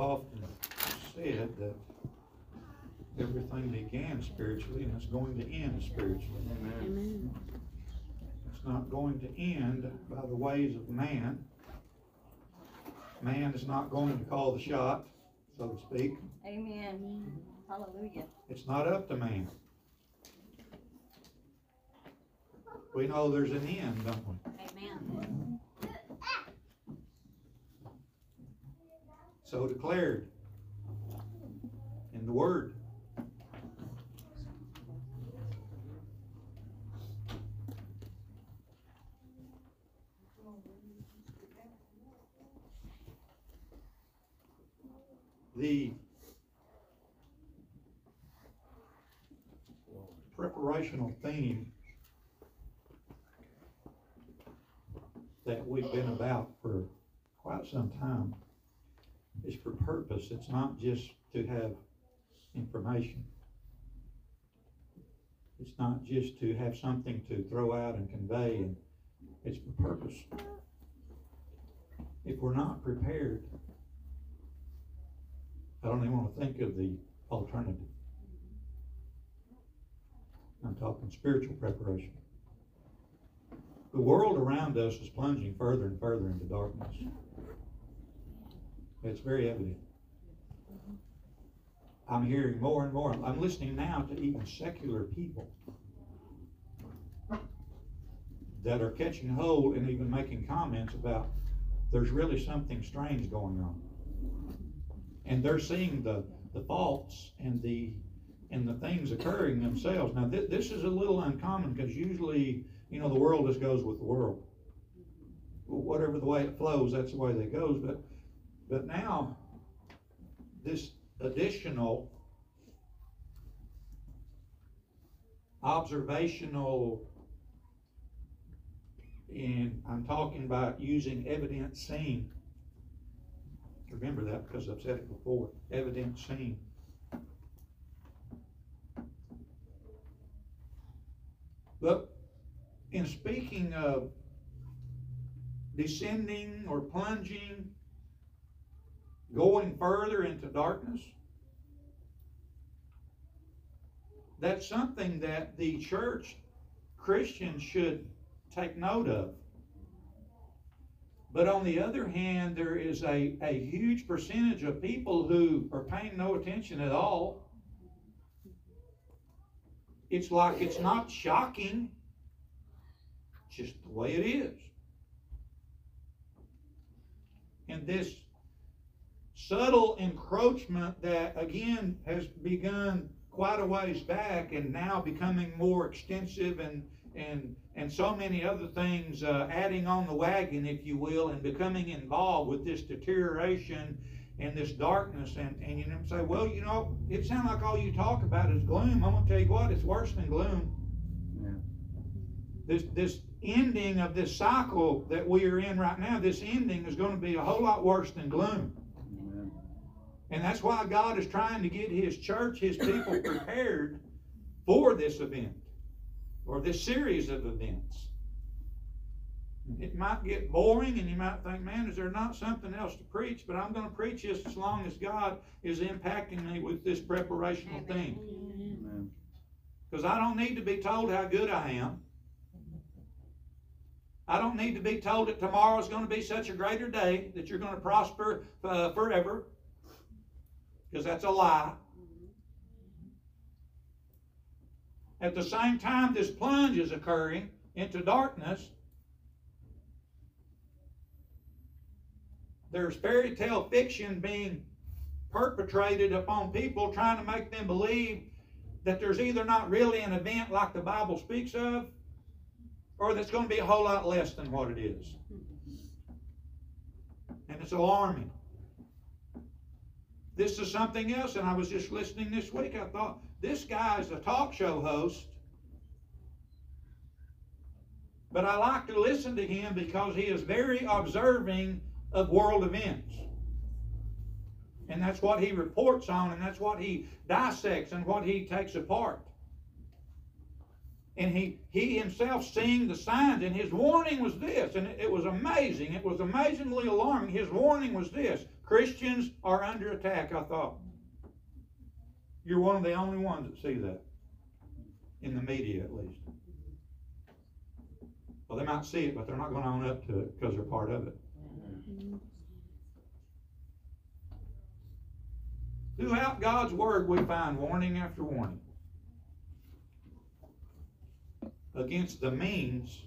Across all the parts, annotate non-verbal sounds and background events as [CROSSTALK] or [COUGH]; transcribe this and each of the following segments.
often said that everything began spiritually and it's going to end spiritually. Amen. It's not going to end by the ways of man. Man is not going to call the shot, so to speak. Amen. Hallelujah. It's not up to man. We know there's an end, don't we? Amen. So declared in the Word. The preparational theme that we've been about for quite some time is for purpose. It's not just to have information. It's not just to have something to throw out and convey, and it's for purpose. If we're not prepared, I don't even want to think of the alternative. I'm talking spiritual preparation. The world around us is plunging further and further into darkness. It's very evident. I'm hearing more and more. I'm listening now to even secular people that are catching hold and even making comments about there's really something strange going on. And they're seeing the, the faults and the and the things occurring themselves. Now, th- this is a little uncommon because usually, you know, the world just goes with the world. Whatever the way it flows, that's the way that goes. But but now, this additional observational, and I'm talking about using evidence seen. Remember that because I've said it before. Evidence seen. But in speaking of descending or plunging going further into darkness. That's something that the church Christians should take note of. But on the other hand, there is a, a huge percentage of people who are paying no attention at all. It's like it's not shocking, just the way it is. And this subtle encroachment that again has begun quite a ways back and now becoming more extensive and and and so many other things uh, adding on the wagon if you will and becoming involved with this deterioration and this darkness and and you know say well you know it sounds like all you talk about is gloom i'm going to tell you what it's worse than gloom Yeah. this this ending of this cycle that we are in right now this ending is going to be a whole lot worse than gloom. And that's why God is trying to get His church, His people [LAUGHS] prepared for this event or this series of events. It might get boring and you might think, man, is there not something else to preach? But I'm going to preach this as long as God is impacting me with this preparational thing. Because I don't need to be told how good I am. I don't need to be told that tomorrow is going to be such a greater day that you're going to prosper uh, forever. Because that's a lie. Mm-hmm. At the same time, this plunge is occurring into darkness. There's fairy tale fiction being perpetrated upon people trying to make them believe that there's either not really an event like the Bible speaks of, or that's going to be a whole lot less than what it is. Mm-hmm. And it's alarming. This is something else, and I was just listening this week. I thought, this guy is a talk show host. But I like to listen to him because he is very observing of world events. And that's what he reports on, and that's what he dissects and what he takes apart. And he, he himself seeing the signs, and his warning was this, and it, it was amazing. It was amazingly alarming. His warning was this Christians are under attack, I thought. You're one of the only ones that see that. In the media, at least. Well, they might see it, but they're not going to own up to it because they're part of it. Throughout God's Word, we find warning after warning against the means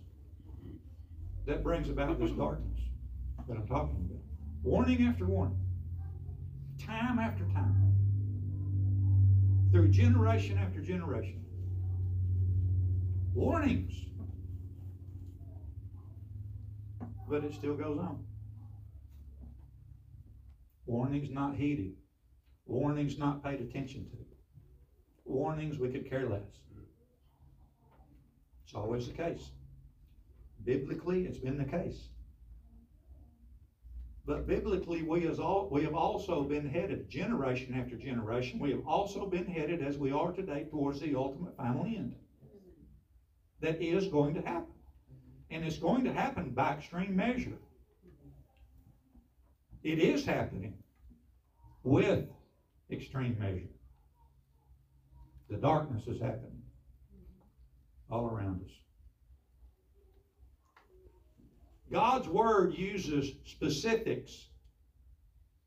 that brings about this darkness that I'm talking about. Warning after warning, time after time, through generation after generation. Warnings. But it still goes on. Warnings not heeded. Warnings not paid attention to. Warnings we could care less. It's always the case. Biblically, it's been the case. But biblically, we, as all, we have also been headed, generation after generation, we have also been headed, as we are today, towards the ultimate final end. That is going to happen. And it's going to happen by extreme measure. It is happening with extreme measure. The darkness is happening all around us. God's Word uses specifics.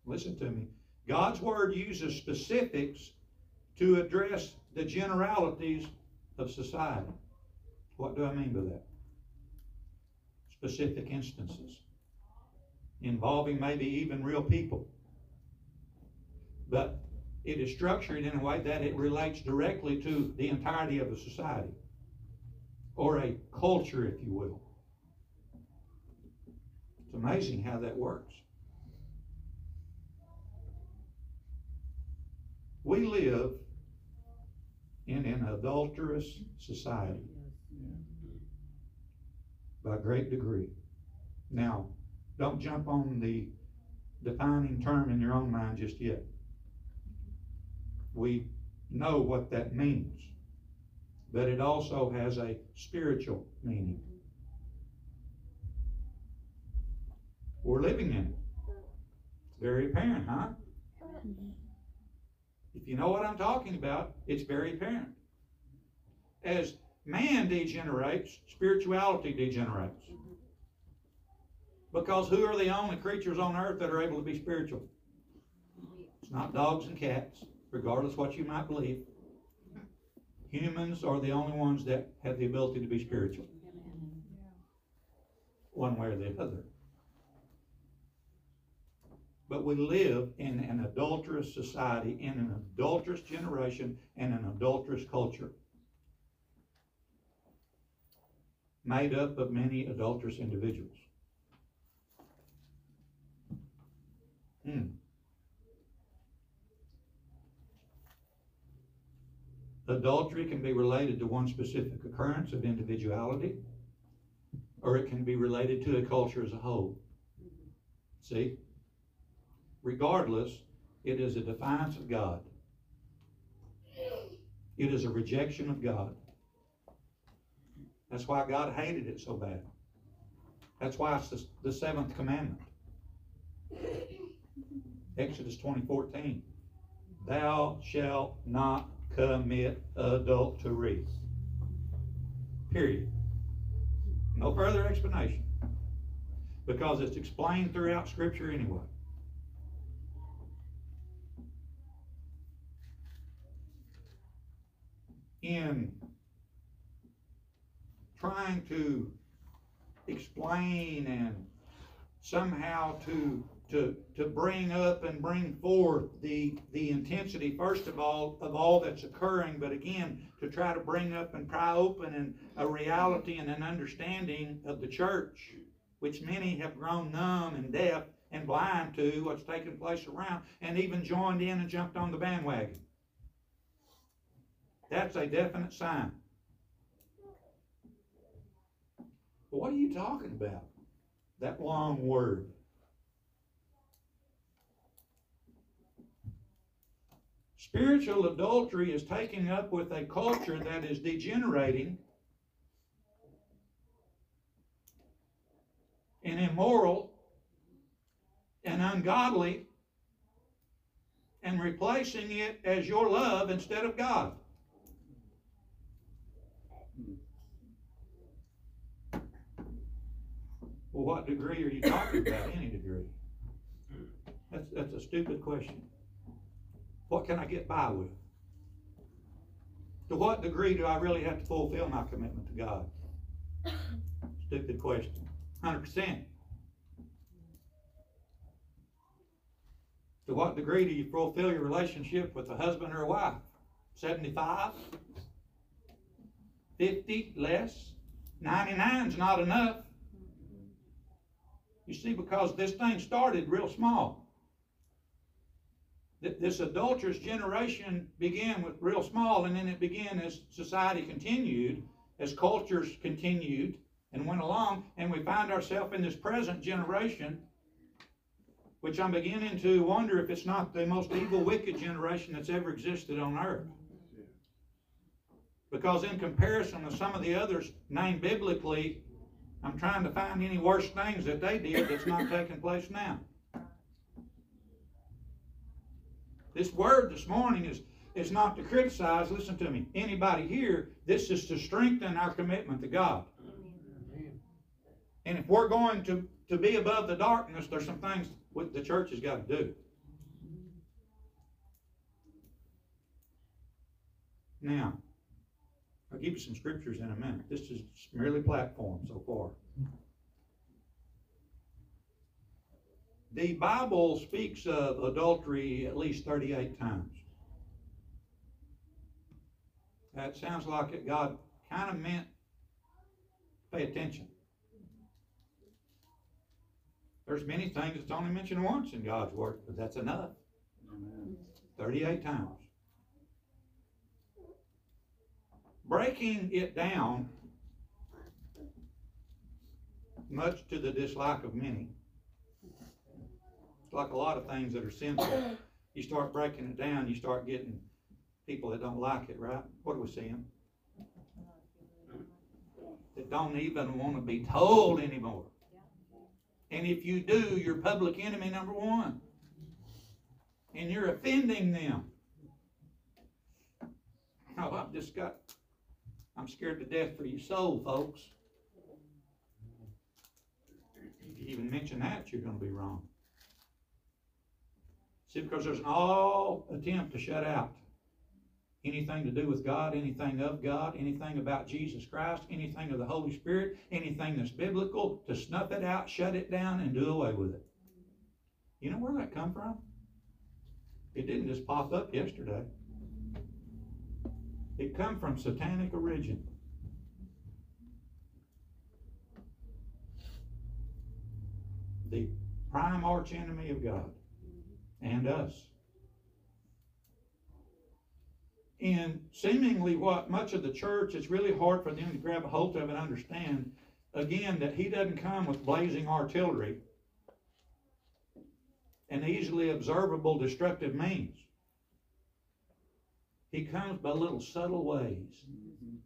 Listen to me. God's Word uses specifics to address the generalities of society. What do I mean by that? Specific instances involving maybe even real people. But it is structured in a way that it relates directly to the entirety of a society or a culture, if you will. Amazing how that works. We live in an adulterous society by great degree. Now, don't jump on the defining term in your own mind just yet. We know what that means, but it also has a spiritual meaning. We're living in it. It's very apparent, huh? If you know what I'm talking about, it's very apparent. As man degenerates, spirituality degenerates. Because who are the only creatures on earth that are able to be spiritual? It's not dogs and cats, regardless what you might believe. Humans are the only ones that have the ability to be spiritual. One way or the other. But we live in an adulterous society, in an adulterous generation, and an adulterous culture. Made up of many adulterous individuals. Hmm. Adultery can be related to one specific occurrence of individuality, or it can be related to a culture as a whole. See? Regardless, it is a defiance of God. It is a rejection of God. That's why God hated it so bad. That's why it's the, the seventh commandment. Exodus 20, 14. Thou shalt not commit adultery. Period. No further explanation. Because it's explained throughout Scripture anyway. In trying to explain and somehow to to to bring up and bring forth the the intensity first of all of all that's occurring but again to try to bring up and pry open and a reality and an understanding of the church which many have grown numb and deaf and blind to what's taking place around and even joined in and jumped on the bandwagon that's a definite sign. What are you talking about? That long word. Spiritual adultery is taking up with a culture that is degenerating and immoral and ungodly and replacing it as your love instead of God. Well, what degree are you talking about? Any degree? That's, that's a stupid question. What can I get by with? To what degree do I really have to fulfill my commitment to God? Stupid question. Hundred percent. To what degree do you fulfill your relationship with a husband or a wife? Seventy-five? Fifty? Less? Ninety-nine's not enough. You see, because this thing started real small. This adulterous generation began with real small, and then it began as society continued, as cultures continued and went along, and we find ourselves in this present generation, which I'm beginning to wonder if it's not the most evil, wicked generation that's ever existed on earth. Because in comparison to some of the others named biblically, I'm trying to find any worse things that they did that's not taking place now. This word this morning is, is not to criticize, listen to me, anybody here. This is to strengthen our commitment to God. And if we're going to, to be above the darkness, there's some things the church has got to do. Now, I'll give you some scriptures in a minute. This is merely platform so far. The Bible speaks of adultery at least 38 times. That sounds like it God kind of meant pay attention. There's many things that's only mentioned once in God's Word, but that's enough. Amen. 38 times. Breaking it down, much to the dislike of many, it's like a lot of things that are sinful. You start breaking it down, you start getting people that don't like it, right? What are we seeing? That don't even want to be told anymore. And if you do, you're public enemy number one. And you're offending them. Oh, I've just got, I'm scared to death for your soul, folks. If you even mention that, you're gonna be wrong. See, because there's an all attempt to shut out anything to do with God, anything of God, anything about Jesus Christ, anything of the Holy Spirit, anything that's biblical, to snuff it out, shut it down, and do away with it. You know where that come from? It didn't just pop up yesterday. It come from satanic origin. The prime arch enemy of God and us. And seemingly what much of the church, it's really hard for them to grab a hold of and understand, again, that he doesn't come with blazing artillery and easily observable destructive means. He comes by little subtle ways. Mm-hmm.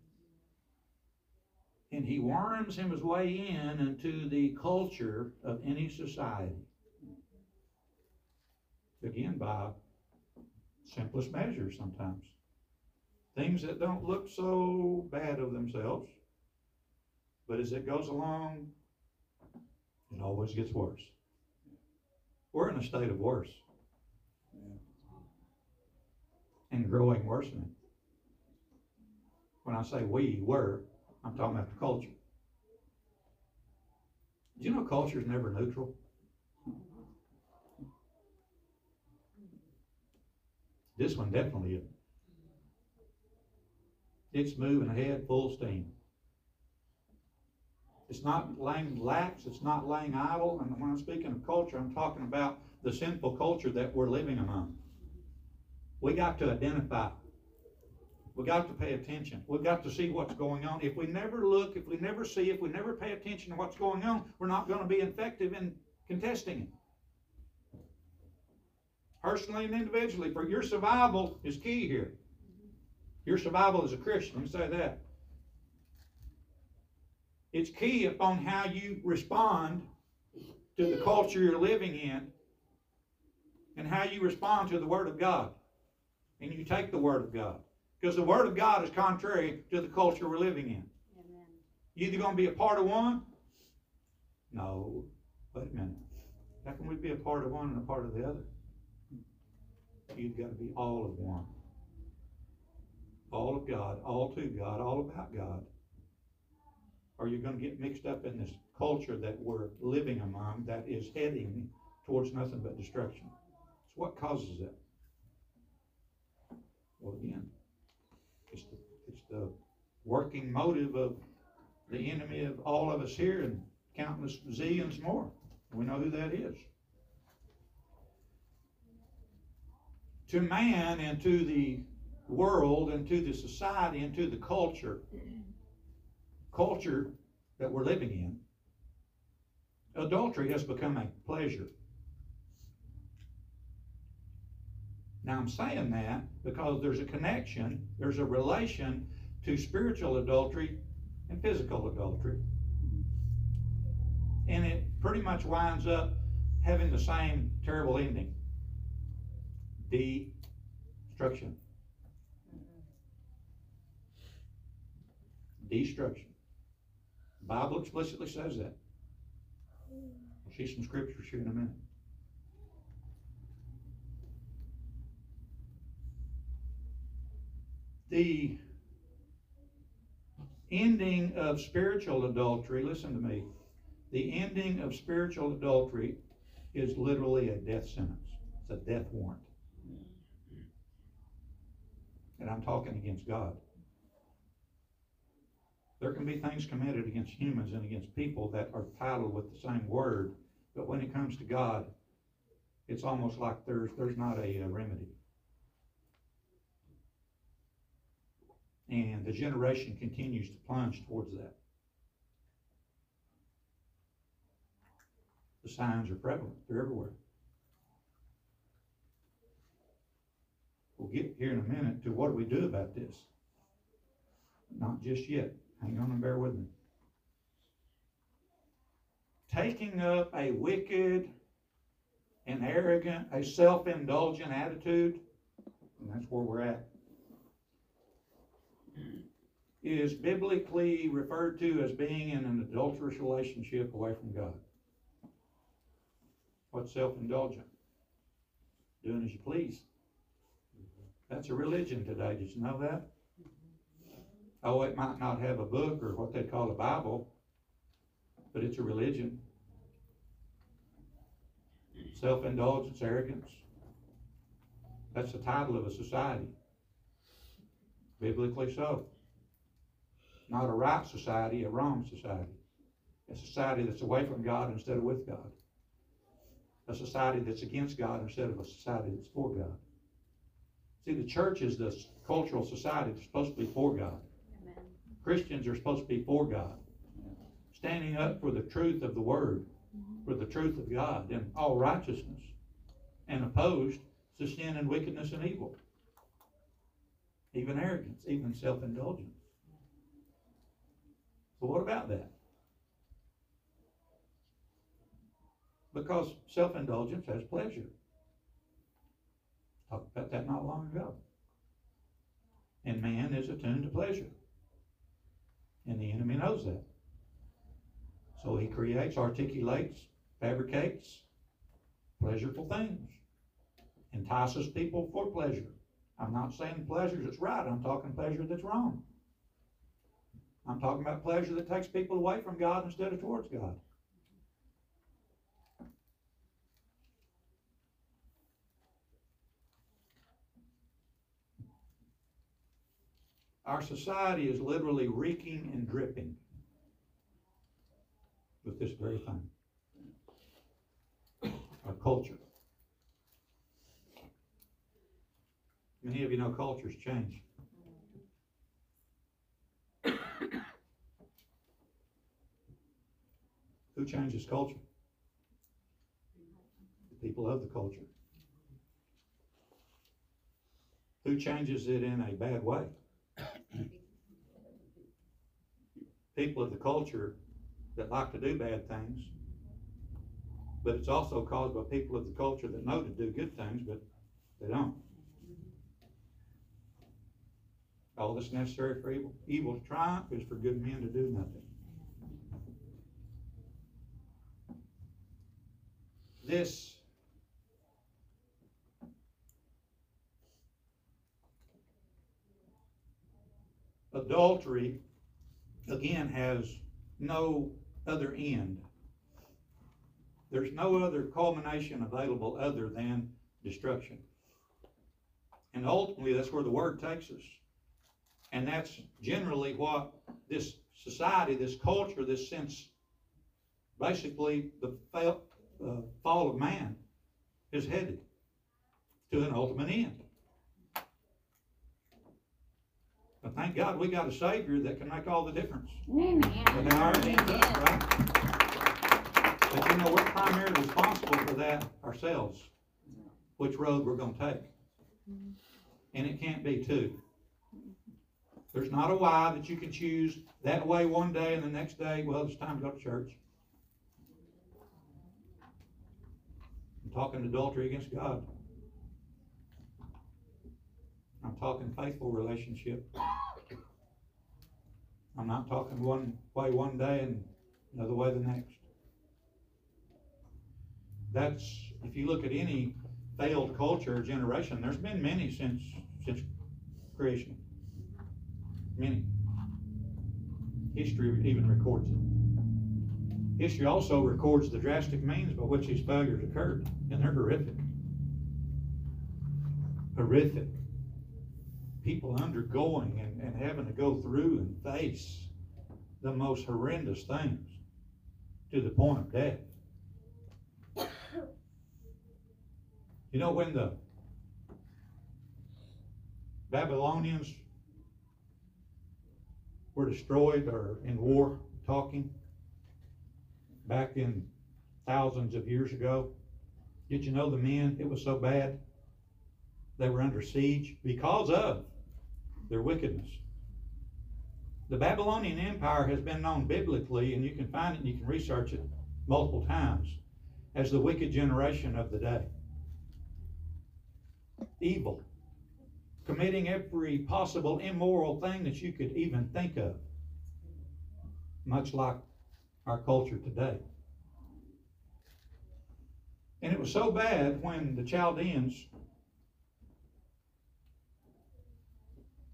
And he worms him his way in into the culture of any society. Again, by simplest measures sometimes. Things that don't look so bad of themselves. But as it goes along, it always gets worse. We're in a state of worse and growing worsening. When I say we were, I'm talking about the culture. Do you know culture is never neutral? This one definitely is. It's moving ahead full steam. It's not laying lax, it's not laying idle, and when I'm speaking of culture, I'm talking about the sinful culture that we're living among. We got to identify. We got to pay attention. We've got to see what's going on. If we never look, if we never see, if we never pay attention to what's going on, we're not going to be effective in contesting it. Personally and individually, for your survival is key here. Your survival as a Christian, let me say that. It's key upon how you respond to the culture you're living in and how you respond to the Word of God. And you take the Word of God. Because the Word of God is contrary to the culture we're living in. Amen. You either going to be a part of one? No. Wait a minute. How can we be a part of one and a part of the other? You've got to be all of one. All of God, all to God, all about God. Or you're going to get mixed up in this culture that we're living among that is heading towards nothing but destruction. So what causes that? Well, again, it's the, it's the working motive of the enemy of all of us here and countless zillions more. We know who that is. To man and to the world and to the society and to the culture, culture that we're living in, adultery has become a pleasure. Now I'm saying that because there's a connection, there's a relation to spiritual adultery and physical adultery. And it pretty much winds up having the same terrible ending. Destruction. Destruction. The Bible explicitly says that. We'll see some scriptures here in a minute. The ending of spiritual adultery, listen to me, the ending of spiritual adultery is literally a death sentence. It's a death warrant. And I'm talking against God. There can be things committed against humans and against people that are titled with the same word, but when it comes to God, it's almost like there's there's not a, uh remedy. And the generation continues to plunge towards that. The signs are prevalent, they're everywhere. We'll get here in a minute to what do we do about this? Not just yet. Hang on and bear with me. Taking up a wicked and arrogant, a self indulgent attitude, and that's where we're at, is biblically referred to as being in an adulterous relationship away from God. What's self indulgent? Doing as you please. That's a religion today. Did you know that? Oh, it might not have a book or what they call a Bible, but it's a religion. Self indulgence, arrogance. That's the title of a society. Biblically so. Not a right society, a wrong society. A society that's away from God instead of with God. A society that's against God instead of a society that's for God. See, the church is the cultural society that's supposed to be for God. Amen. Christians are supposed to be for God, standing up for the truth of the Word, mm-hmm. for the truth of God and all righteousness, and opposed to sin and wickedness and evil, even arrogance, even self indulgence. So, what about that? Because self indulgence has pleasure. Talked about that not long ago. And man is attuned to pleasure. And the enemy knows that. So he creates, articulates, fabricates pleasurable things, entices people for pleasure. I'm not saying pleasure that's right, I'm talking pleasure that's wrong. I'm talking about pleasure that takes people away from God instead of towards God. Our society is literally reeking and dripping with this very thing. Our culture. Many of you know cultures change. [CLEARS THROAT] Who changes culture? The people of the culture. Who changes it in a bad way? [COUGHS] People of the culture that like to do bad things but it's also caused by people of the culture that know to do good things, but they don't. All that's necessary for evil, evil to triumph is for good men to do nothing. This adultery, again, has no other end. There's no other culmination available other than destruction. And ultimately, that's where the word takes us. And that's generally what this society, this culture, this sense, basically the fail, uh, fall of man is headed to an ultimate end. But thank God we got a Savior that can make all the difference. Amen. And our hands up, Amen. right? But you know, we're primarily responsible for that ourselves, which road we're gonna take. And it can't be two. There's not a why that you can choose that way one day and the next day, well, it's time to go to church. I'm talking adultery against God. I'm talking faithful relationship. I'm not talking one way one day and another way the next. That's, if you look at any failed culture or generation, there's been many since, since creation. Many. History even records it. History also records the drastic means by which these failures occurred, and they're horrific. Horrific. People undergoing and, and having to go through and face the most horrendous things to the point of death. You know, when the Babylonians were destroyed or in war, talking back in thousands of years ago, did you know the men, it was so bad? They were under siege because of their wickedness. The Babylonian Empire has been known biblically, and you can find it and you can research it multiple times, as the wicked generation of the day. Evil. Committing every possible immoral thing that you could even think of. Much like our culture today. And it was so bad when the Chaldeans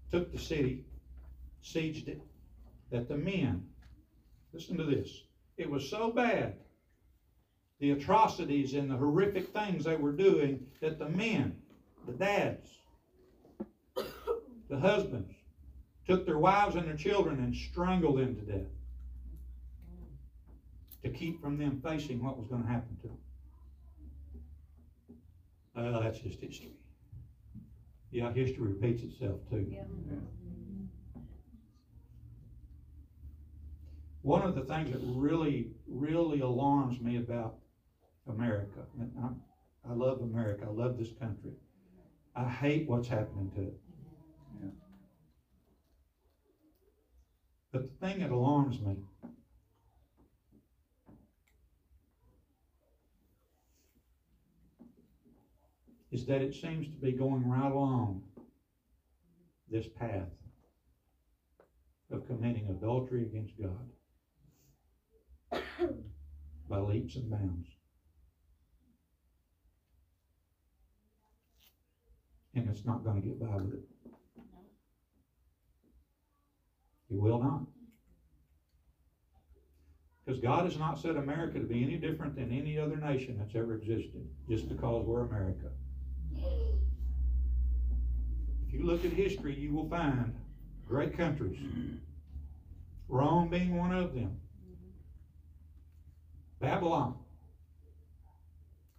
took the city, sieged it, that the men, listen to this, it was so bad, the atrocities and the horrific things they were doing, that the men, the dads, the husbands, took their wives and their children and strangled them to death to keep from them facing what was going to happen to them. Well, that's just history. Yeah, history repeats itself too. Yeah. One of the things that really, really alarms me about America, and I, I love America, I love this country. I hate what's happening to it. Yeah. But the thing that alarms me is that it seems to be going right along this path of committing adultery against God [COUGHS] by leaps and bounds. And it's not going to get by with it. It will not. Because God has not said America to be any different than any other nation that's ever existed, just because we're America. If you look at history, you will find great countries. Rome being one of them. Babylon.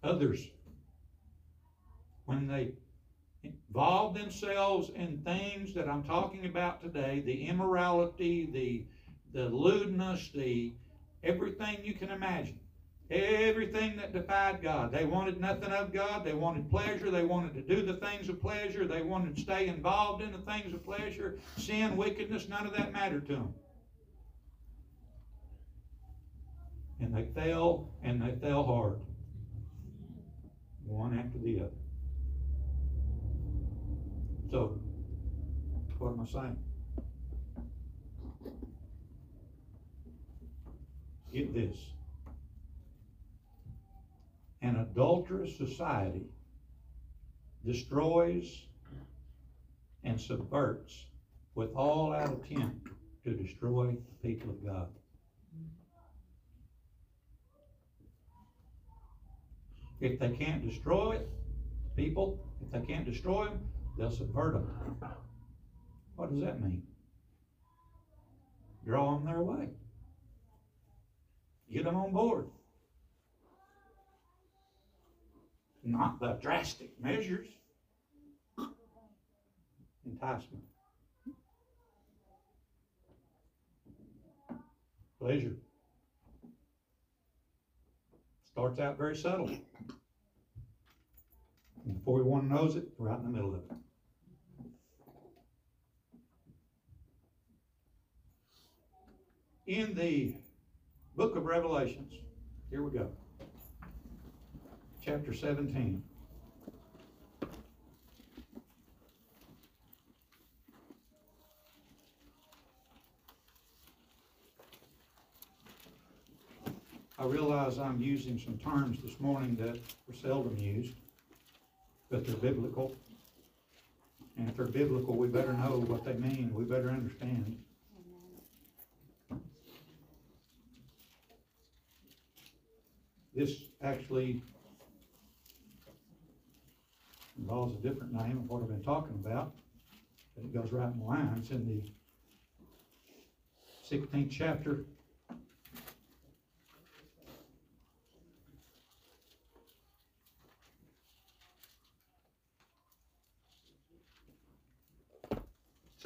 Others. When they involve themselves in things that I'm talking about today, the immorality, the the lewdness, the everything you can imagine. Everything that defied God. They wanted nothing of God. They wanted pleasure. They wanted to do the things of pleasure. They wanted to stay involved in the things of pleasure. Sin, wickedness, none of that mattered to them. And they fell, and they fell hard. one after the other. So, what am I saying? Get this. An adulterous society destroys and subverts with all out attempt to destroy the people of God. If they can't destroy it, people, if they can't destroy them, they'll subvert them. What does that mean? Draw them their way. Get them on board. Not the drastic measures. Enticement. Pleasure. Starts out very subtle. And before one knows it, we're out in the middle of it. In the book of Revelations, here we go. Chapter 17. I realize I'm using some terms this morning that were seldom used, but they're biblical. And if they're biblical, we better know what they mean, we better understand. This actually involves a different name of what I've been talking about, but it goes right in line. It's in the sixteenth chapter.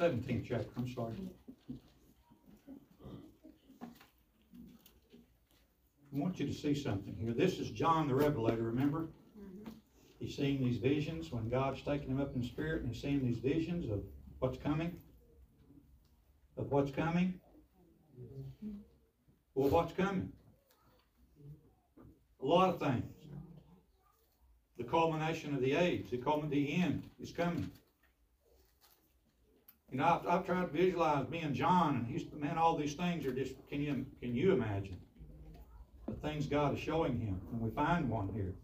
Seventeenth chapter, I'm sorry. I want you to see something here. This is John the Revelator, remember? Mm-hmm. He's seeing these visions when God's taking him up in spirit and he's seeing these visions of what's coming. Of what's coming. Well, what's coming? A lot of things. The culmination of the age, the culmination, the end is coming. You know, I've, I've tried to visualize me and John, and he's man. All these things are just. Can you can you imagine the things God is showing him? And we find one here.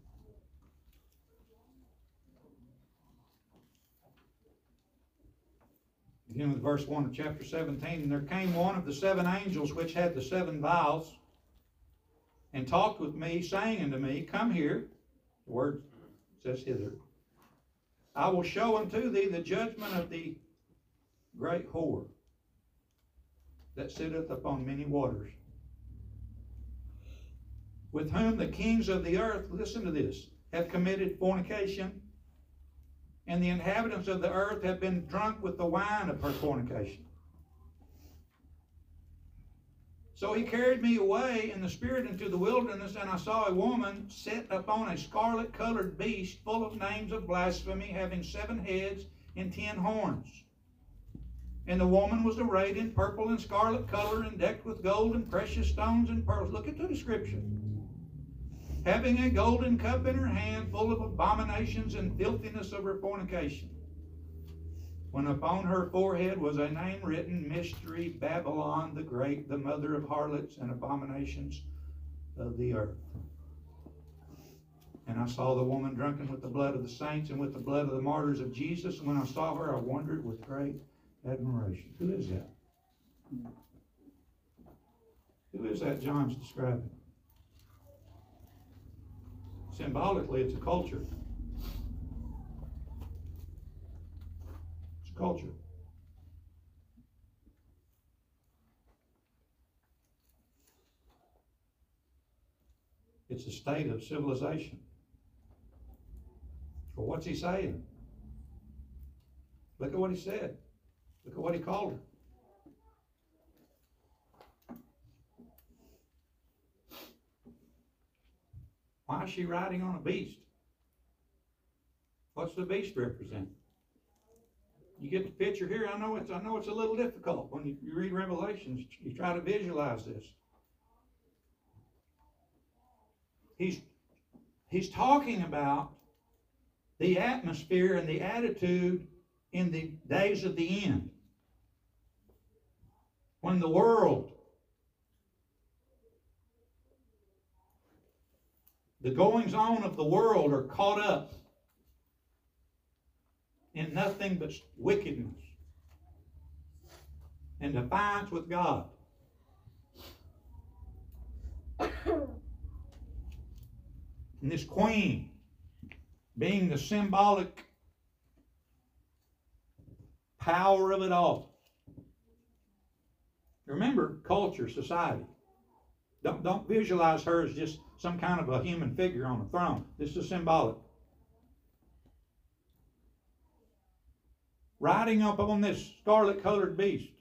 Beginning with verse 1 of chapter 17. And there came one of the seven angels which had the seven vials, and talked with me, saying unto me, Come here. The word says hither. I will show unto thee the judgment of the great whore that sitteth upon many waters, with whom the kings of the earth, listen to this, have committed fornication, and the inhabitants of the earth have been drunk with the wine of her fornication. So he carried me away in the spirit into the wilderness, and I saw a woman set upon a scarlet colored beast full of names of blasphemy, having seven heads and ten horns. And the woman was arrayed in purple and scarlet color and decked with gold and precious stones and pearls. Look at the description. Having a golden cup in her hand full of abominations and filthiness of her fornication. When upon her forehead was a name written, Mystery, Babylon the Great, the mother of harlots and abominations of the earth. And I saw the woman drunken with the blood of the saints and with the blood of the martyrs of Jesus. And when I saw her, I wondered with great admiration. Who is that? Who is that John's describing? Symbolically, it's a culture. It's a culture. It's a state of civilization. Well, what's he saying? Look at what he said. Look at what he called her. Why is she riding on a beast? What's the beast represent? You get the picture here. I know it's I know it's a little difficult when you, you read Revelations. You try to visualize this. He's he's talking about the atmosphere and the attitude in the days of the end. When the world, the goings on of the world are caught up in nothing but wickedness and defiance with God. And this queen, being the symbolic power of it all. Remember, culture, society. Don't, don't visualize her as just some kind of a human figure on a throne. This is symbolic. Riding up on this scarlet colored beast.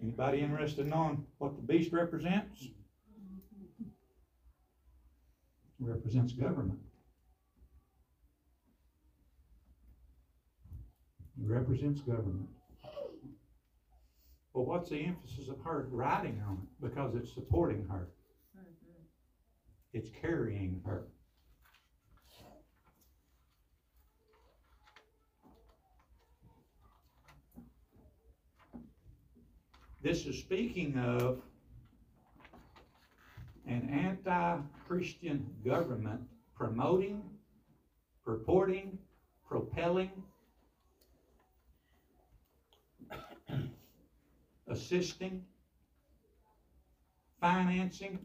Anybody interested in knowing what the beast represents? represents government. It represents government. Well, what's the emphasis of her riding on it? Because it's supporting her. Mm-hmm. It's carrying her. This is speaking of an anti-Christian government promoting, purporting, propelling, assisting, financing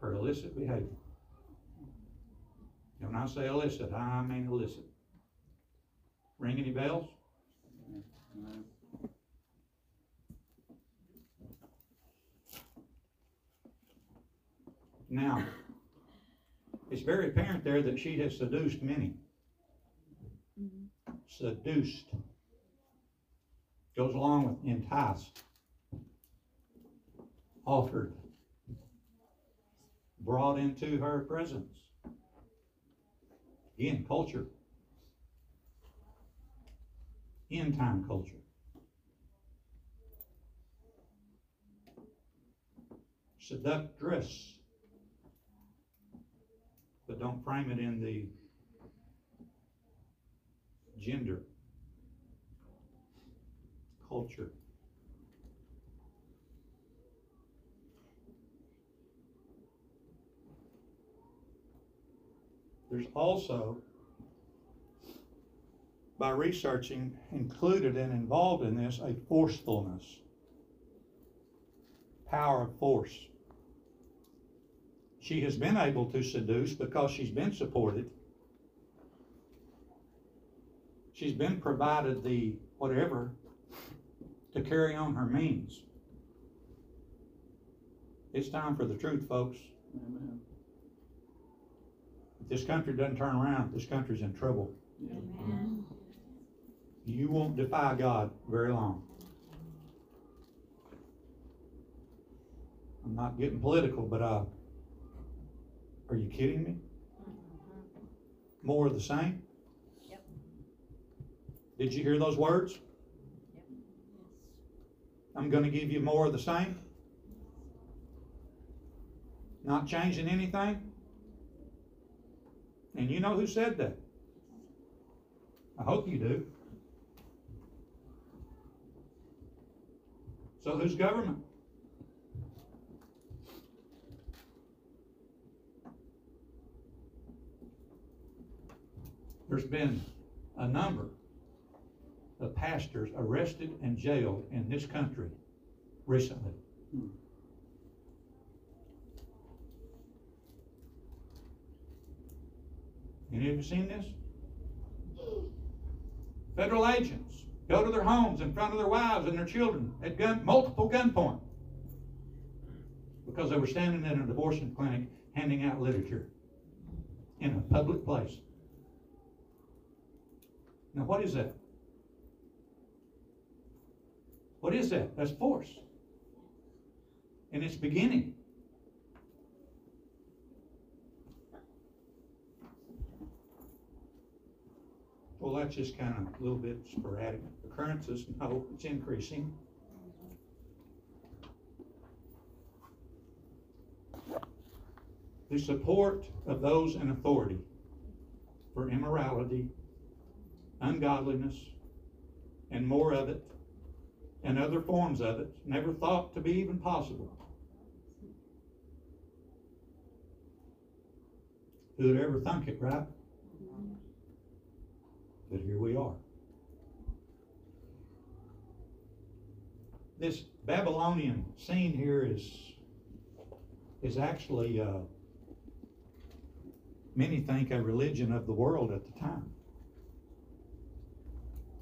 her illicit behavior. And when I say illicit, I mean illicit. Ring any bells? Now, it's very apparent there that she has seduced many. Mm-hmm. Seduced. Goes along with enticed. Offered. Brought into her presence. Again, culture. End time culture. Seductress but don't frame it in the gender, culture. There's also, by researching, included and involved in this a forcefulness, power of force. She has been able to seduce because she's been supported. She's been provided the whatever to carry on her means. It's time for the truth, folks. Amen. If this country doesn't turn around, this country's in trouble. Amen. You won't defy God very long. I'm not getting political, but uh, are you kidding me? More of the same? Yep. Did you hear those words? I'm going to give you more of the same. Not changing anything. And you know who said that? I hope you do. So who's government? There's been a number of pastors arrested and jailed in this country recently. Any of you seen this? Federal agents go to their homes in front of their wives and their children at gun, multiple gunpoint because they were standing in an abortion clinic handing out literature in a public place. Now, what is that? What is that? That's force. And it's beginning. Well, that's just kind of a little bit sporadic occurrences. No, it's increasing. the support of those in authority for immorality, ungodliness, and more of it, and other forms of it, never thought to be even possible. Who'd ever thunk it, right? But here we are. This Babylonian scene here is is actually uh, many think a religion of the world at the time.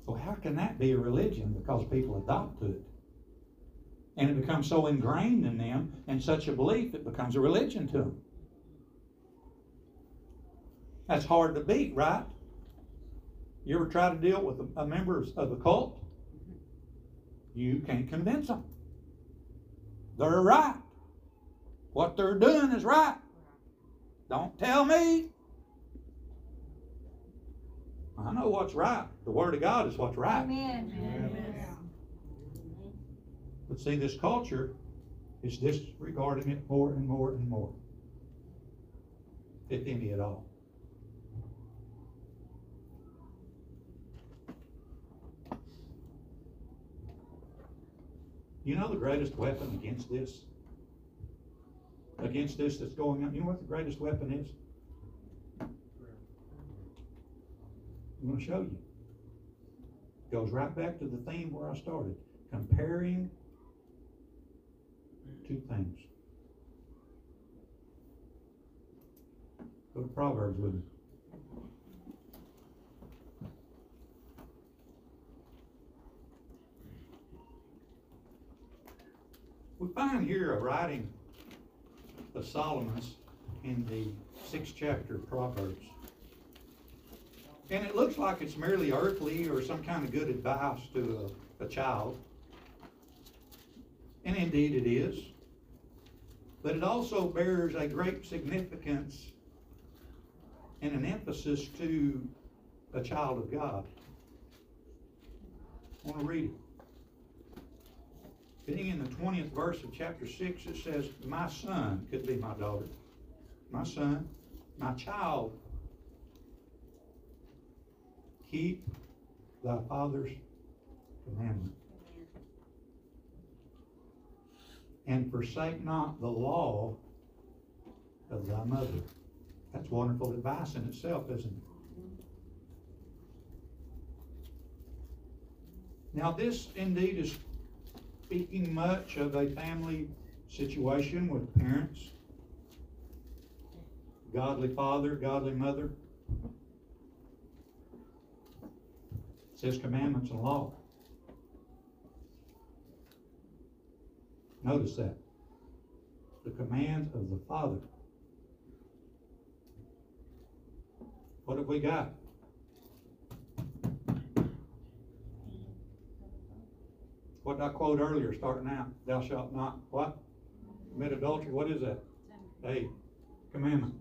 Well, how can that be a religion? Because people adopt it. And it becomes so ingrained in them and such a belief it becomes a religion to them. That's hard to beat, right? You ever try to deal with a, a member of a cult? You can't convince them. They're right. What they're doing is right. Don't tell me. I know what's right. The Word of God is what's right. Amen. But see, this culture is disregarding it more and more and more. If any at all. You know the greatest weapon against this? Against this that's going on, you know what the greatest weapon is? I'm going to show you. Goes right back to the theme where I started comparing two things. Go to Proverbs with me. We find here a writing of Solomon's in the sixth chapter of Proverbs. And it looks like it's merely earthly or some kind of good advice to a, a child. And indeed it is. But it also bears a great significance and an emphasis to a child of God. I want to read it. Beginning in the 20th verse of chapter 6, it says, My son, could be my daughter, my son, my child, keep thy father's commandment. And forsake not the law of thy mother. That's wonderful advice in itself, isn't it? Now, this indeed is speaking much of a family situation with parents, godly father, godly mother. It says commandments and law. Notice that. The commands of the Father. What have we got? What did I quote earlier, starting out? Thou shalt not, what? Commit adultery, what is that? Hey, commandment.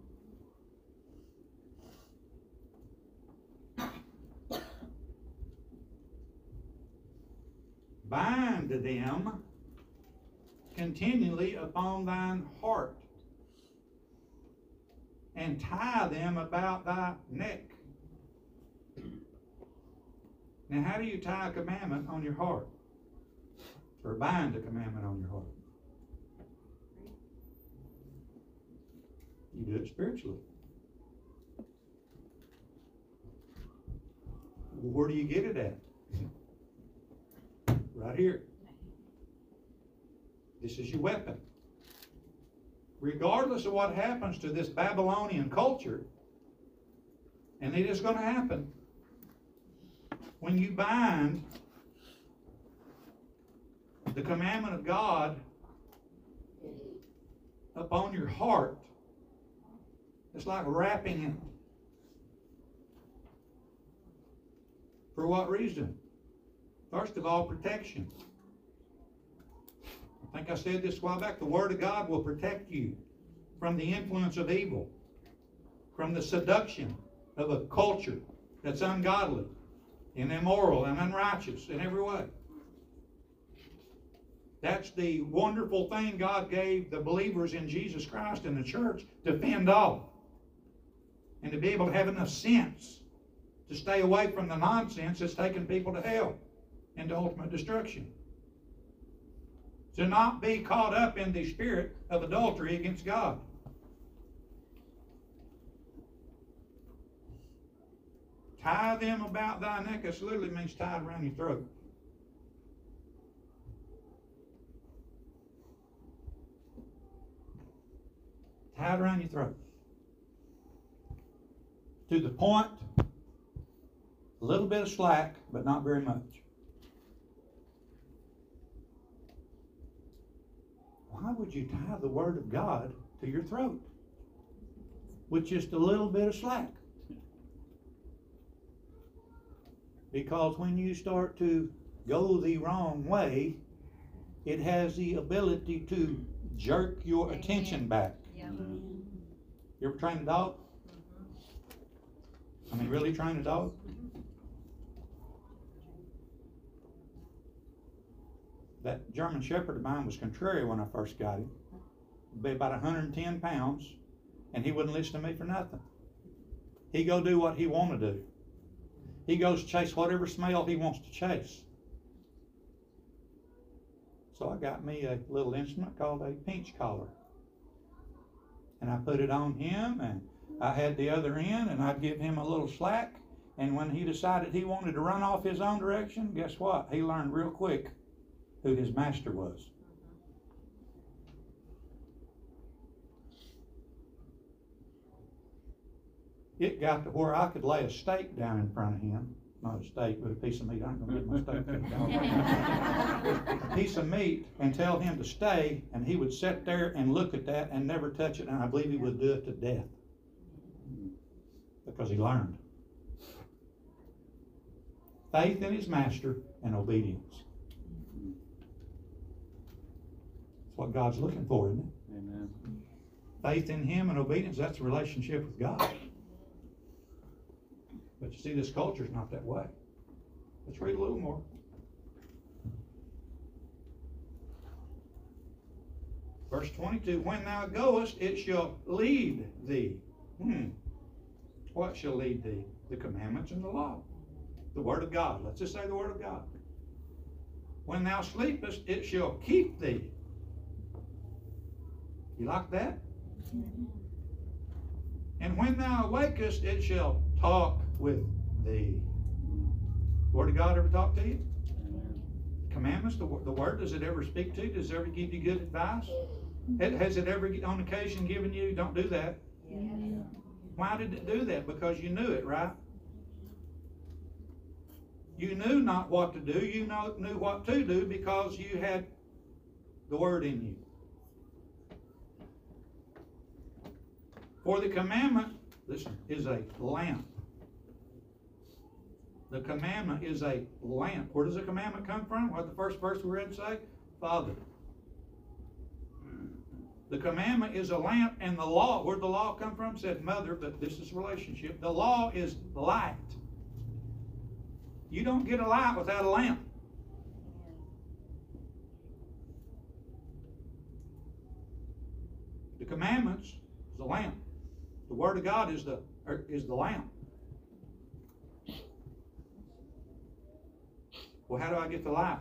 Bind them continually upon thine heart, and tie them about thy neck. Now, how do you tie a commandment on your heart? Or bind a commandment on your heart? You do it spiritually. Where do you get it at? Right here. This is your weapon. Regardless of what happens to this Babylonian culture, and it is going to happen, when you bind the commandment of God upon your heart, it's like wrapping it. For what reason? First of all, protection. I think I said this a while back. The Word of God will protect you from the influence of evil, from the seduction of a culture that's ungodly and immoral and unrighteous in every way. That's the wonderful thing God gave the believers in Jesus Christ in the church to fend off. And to be able to have enough sense to stay away from the nonsense that's taking people to hell and to ultimate destruction. To not be caught up in the spirit of adultery against God. Tie them about thy neck. This literally means tied around your throat. Tied around your throat. To the point, a little bit of slack, but not very much. Why would you tie the Word of God to your throat? With just a little bit of slack. Because when you start to go the wrong way, it has the ability to jerk your Amen. attention back. Yeah. You ever train a dog? I mean, really train a dog? That German Shepherd of mine was contrary when I first got him. Be about 110 pounds, and he wouldn't listen to me for nothing. He go do what he want to do. He goes chase whatever smell he wants to chase. So I got me a little instrument called a pinch collar. And I put it on him and I had the other end and I'd give him a little slack. And when he decided he wanted to run off his own direction, guess what? He learned real quick who his master was. It got to where I could lay a steak down in front of him. Not a steak, but a piece of meat. I ain't gonna get my steak cut down. [LAUGHS] a piece of meat and tell him to stay, and he would sit there and look at that and never touch it, and I believe he would do it to death. Because he learned. Faith in his master and obedience. That's what God's looking for, isn't it? Amen. Faith in him and obedience, that's a relationship with God. But you see, this culture's not that way. Let's read a little more. Verse 22 When thou goest, it shall lead thee. Hmm. What shall lead thee? The commandments and the law. The Word of God. Let's just say the Word of God. When thou sleepest, it shall keep thee. You like that? And when thou awakest, it shall talk with thee. Word of God ever talk to you? Commandments, the, the Word, does it ever speak to you? Does it ever give you good advice? Ha- Has it ever, on occasion, given you, don't do that? Why did it do that? Because you knew it, right? You knew not what to do. You know, knew what to do because you had the Word in you. For the commandment, listen, is a lamp. The commandment is a lamp. Where does the commandment come from? What the first verse we read say? Father. The commandment is a lamp, and the law, where'd the law come from? Said mother, but this is relationship. The law is light. You don't get a light without a lamp. The commandments is a lamp. Word of God is the is the lamp. Well, how do I get the light?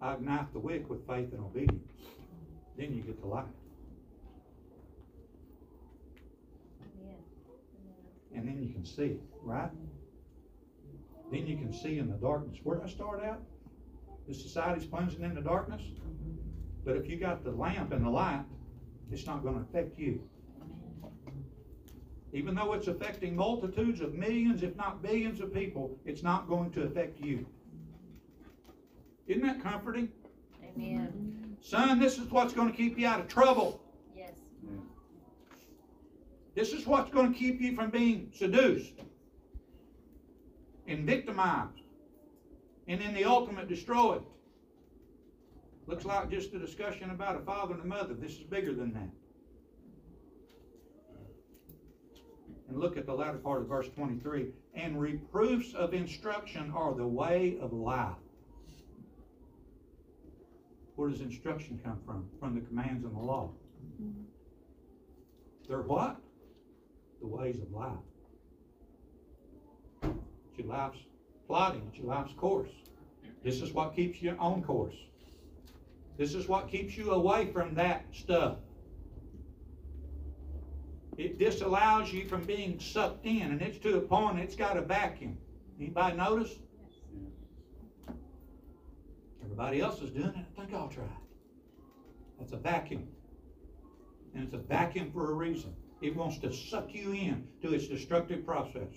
I ignite the wick with faith and obedience. Then you get the light. And then you can see, right? Then you can see in the darkness. Where did I start out? The society's plunging into darkness. But if you got the lamp and the light, it's not going to affect you. Even though it's affecting multitudes of millions, if not billions of people, it's not going to affect you. Isn't that comforting? Amen. Son, this is what's going to keep you out of trouble. Yes. Yeah. This is what's going to keep you from being seduced and victimized and in the ultimate destroyed. Looks like just a discussion about a father and a mother. This is bigger than that. And look at the latter part of verse 23. And reproofs of instruction are the way of life. Where does instruction come from? From the commands and the law. They're what? The ways of life. It's your life's plotting, it's your life's course. This is what keeps you on course. This is what keeps you away from that stuff. It disallows you from being sucked in, and it's to a point it's got a vacuum. Anybody notice? Everybody else is doing it. I think I'll try. That's a vacuum. And it's a vacuum for a reason. It wants to suck you in to its destructive process.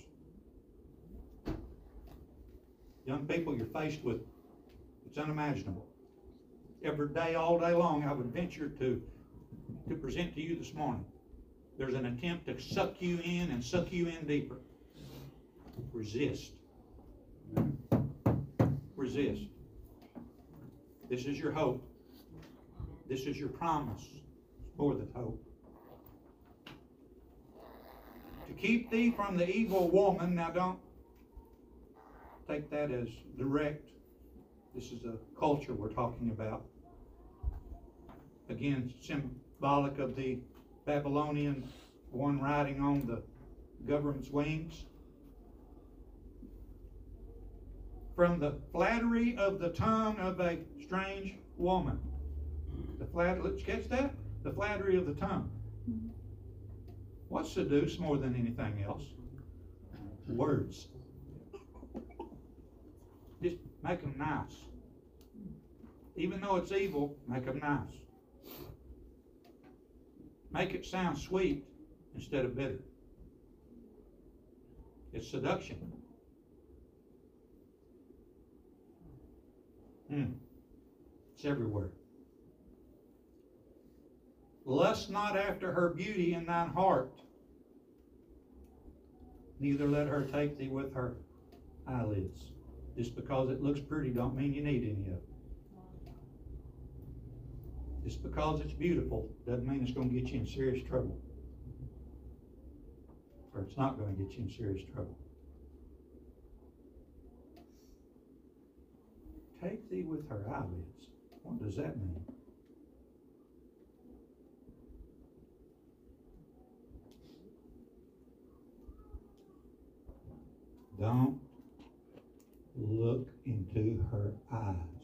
Young people, you're faced with it's unimaginable. Every day, all day long, I would venture to, to present to you this morning. There's an attempt to suck you in and suck you in deeper. Resist. Resist. This is your hope. This is your promise. It's more than hope. To keep thee from the evil woman, now don't take that as direct. This is a culture we're talking about. Again, symbolic of the Babylonian one riding on the government's wings. From the flattery of the tongue of a strange woman. The flat, let's catch that? The flattery of the tongue. What seduce more than anything else? Words. Just make them nice. Even though it's evil, make them nice. Make it sound sweet instead of bitter. It's seduction. Hmm. It's everywhere. Lust not after her beauty in thine heart, neither let her take thee with her eyelids. Just because it looks pretty don't mean you need any of it. Just because it's beautiful doesn't mean it's going to get you in serious trouble. Or it's not going to get you in serious trouble. Take thee with her eyelids. What does that mean? Don't look into her eyes.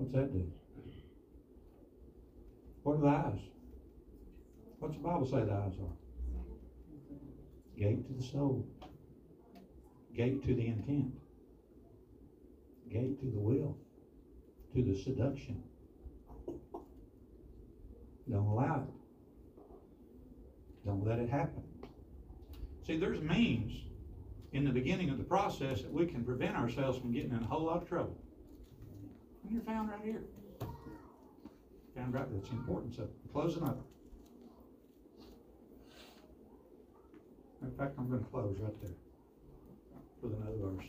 What's that do? What are the eyes? What's the Bible say the eyes are? Gate to the soul. Gate to the intent. Gate to the will. To the seduction. Don't allow it. Don't let it happen. See, there's means in the beginning of the process that we can prevent ourselves from getting in a whole lot of trouble. You're found right here. Found right, that's the importance of closing up. In fact, I'm gonna close right there with another verse.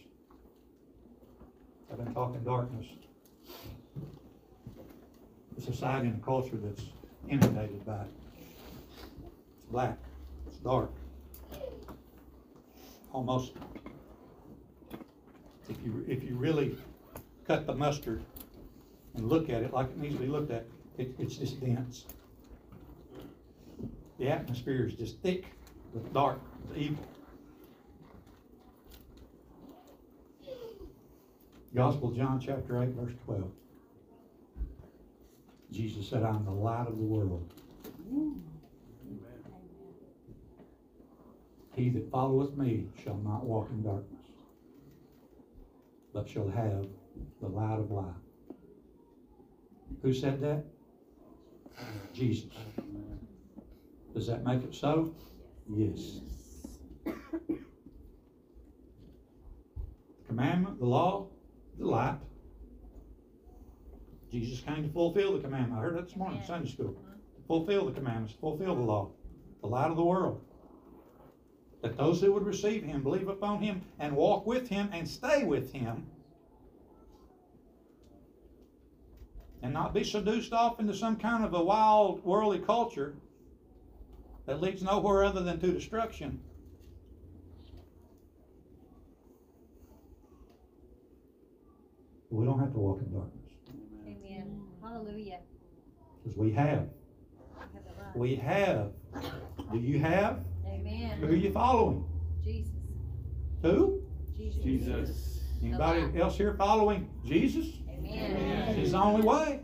I've been talking darkness. A society and a culture that's inundated by it. It's black, it's dark. Almost, if you, if you really cut the mustard and look at it like it needs to be looked at, it, it's just dense. The atmosphere is just thick with dark, with evil. Gospel John chapter eight, verse twelve. Jesus said, I am the light of the world. He that followeth me shall not walk in darkness, but shall have the light of life. Who said that? Jesus. Does that make it so? Yes. The commandment, the law, the light. Jesus came to fulfill the commandment. I heard that this morning in Sunday school. To fulfill the commandments, fulfill the law, the light of the world. That those who would receive him, believe upon him, and walk with him and stay with him, and not be seduced off into some kind of a wild, worldly culture that leads nowhere other than to destruction. We don't have to walk in darkness, Amen. Amen. Hallelujah. because we have. We have the right. We have. Do you have? Amen. Who are you following? Jesus. Who? Jesus. Jesus. Anybody else here following Jesus? Amen. He's the only way.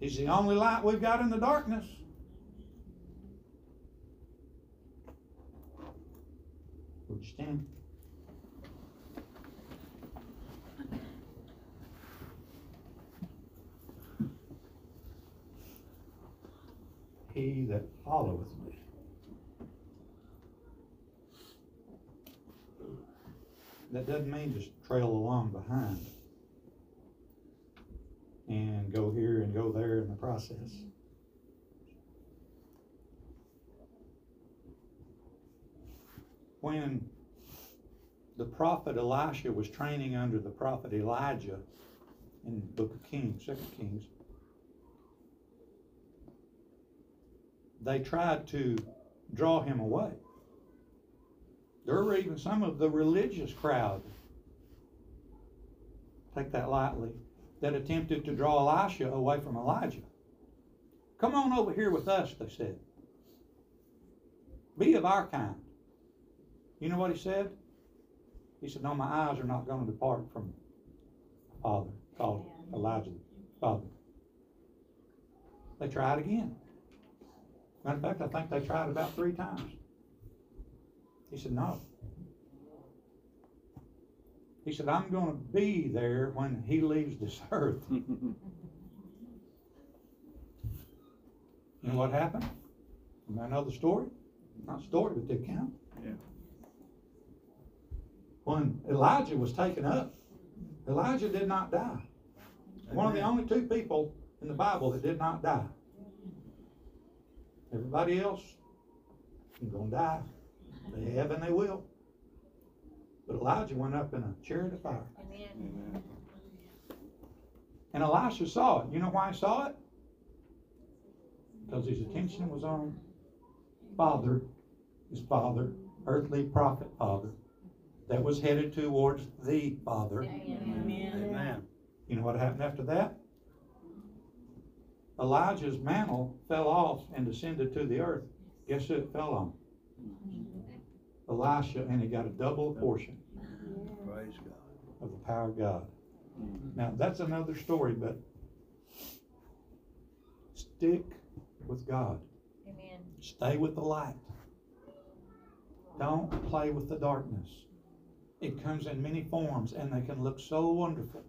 He's the only light we've got in the darkness. Would you stand? He that followeth me. That doesn't mean just trail along behind and go here and go there in the process. When the prophet Elisha was training under the prophet Elijah in the book of Kings, Second Kings, they tried to draw him away. There were even some of the religious crowd, take that lightly, that attempted to draw Elisha away from Elijah. Come on over here with us, they said. Be of our kind. You know what he said? He said, No, my eyes are not going to depart from Father, called Elijah, Father. They tried again. Matter of fact, I think they tried about three times. He said, No. He said, I'm going to be there when he leaves this [LAUGHS] earth. You know what happened? You might know the story? Not story, but the account. Yeah. When Elijah was taken up, Elijah did not die. One of the only two people in the Bible that did not die. Everybody else is going to die. They have and they will. But Elijah went up in a chariot of fire. Amen. Amen. And Elisha saw it. You know why he saw it? Because his attention was on Father, his father, earthly prophet father, that was headed towards the Father. Amen. Amen. You know what happened after that? Elijah's mantle fell off and descended to the earth. Guess who it fell on? Elisha, and he got a double portion Praise God. of the power of God. Now, that's another story, but stick with God. Amen. Stay with the light. Don't play with the darkness. It comes in many forms and they can look so wonderful.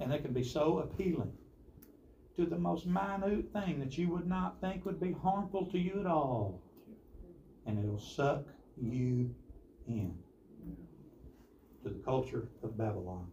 And they can be so appealing to the most minute thing that you would not think would be harmful to you at all. And it'll suck you in to the culture of Babylon.